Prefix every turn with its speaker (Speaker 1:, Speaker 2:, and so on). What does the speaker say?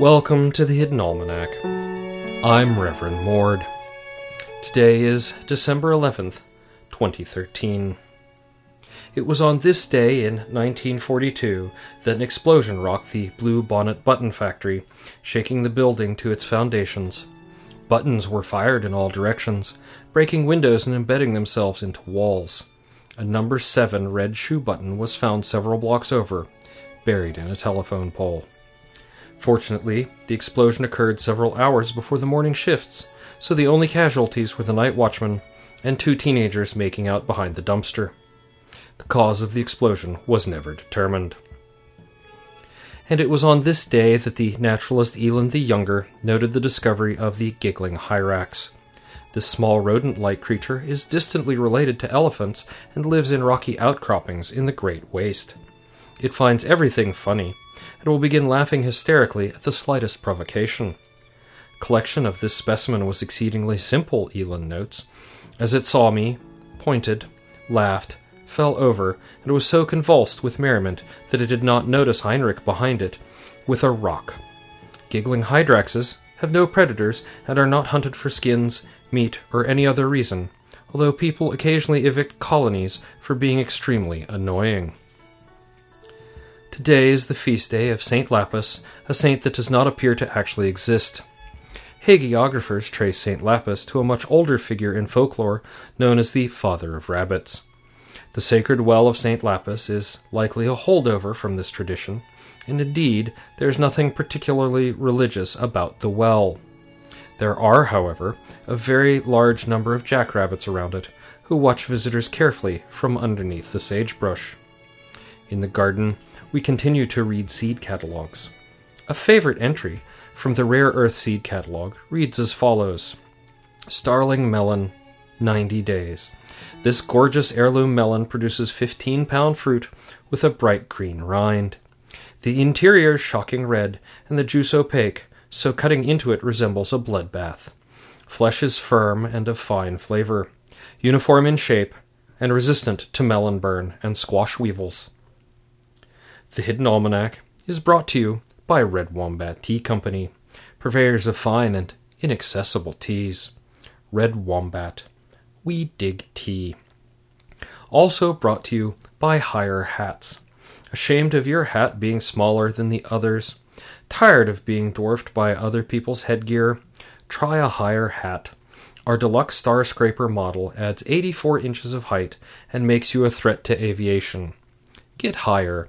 Speaker 1: Welcome to the Hidden Almanac. I'm Reverend Mord. Today is December 11th, 2013. It was on this day in 1942 that an explosion rocked the Blue Bonnet Button Factory, shaking the building to its foundations. Buttons were fired in all directions, breaking windows and embedding themselves into walls. A number 7 red shoe button was found several blocks over, buried in a telephone pole. Fortunately, the explosion occurred several hours before the morning shifts, so the only casualties were the night watchman and two teenagers making out behind the dumpster. The cause of the explosion was never determined. And it was on this day that the naturalist Eland the Younger noted the discovery of the giggling hyrax. This small rodent like creature is distantly related to elephants and lives in rocky outcroppings in the Great Waste. It finds everything funny and will begin laughing hysterically at the slightest provocation. Collection of this specimen was exceedingly simple, Eland notes, as it saw me, pointed, laughed, fell over, and was so convulsed with merriment that it did not notice Heinrich behind it, with a rock. Giggling hyraxes have no predators and are not hunted for skins, meat, or any other reason, although people occasionally evict colonies for being extremely annoying. Today is the feast day of Saint Lapus, a saint that does not appear to actually exist. Hagiographers trace Saint Lapus to a much older figure in folklore known as the Father of Rabbits. The sacred well of St. Lapus is likely a holdover from this tradition, and indeed, there is nothing particularly religious about the well. There are, however, a very large number of jackrabbits around it, who watch visitors carefully from underneath the sagebrush. In the garden, we continue to read seed catalogs. A favorite entry from the Rare Earth Seed Catalog reads as follows Startling Melon, 90 days. This gorgeous heirloom melon produces 15 pound fruit with a bright green rind. The interior is shocking red, and the juice opaque, so cutting into it resembles a bloodbath. Flesh is firm and of fine flavor, uniform in shape, and resistant to melon burn and squash weevils. The Hidden Almanac is brought to you by Red Wombat Tea Company, purveyors of fine and inaccessible teas. Red Wombat we Dig Tea. Also brought to you by Higher Hats. Ashamed of your hat being smaller than the others? Tired of being dwarfed by other people's headgear? Try a higher hat. Our deluxe Star Scraper model adds 84 inches of height and makes you a threat to aviation. Get higher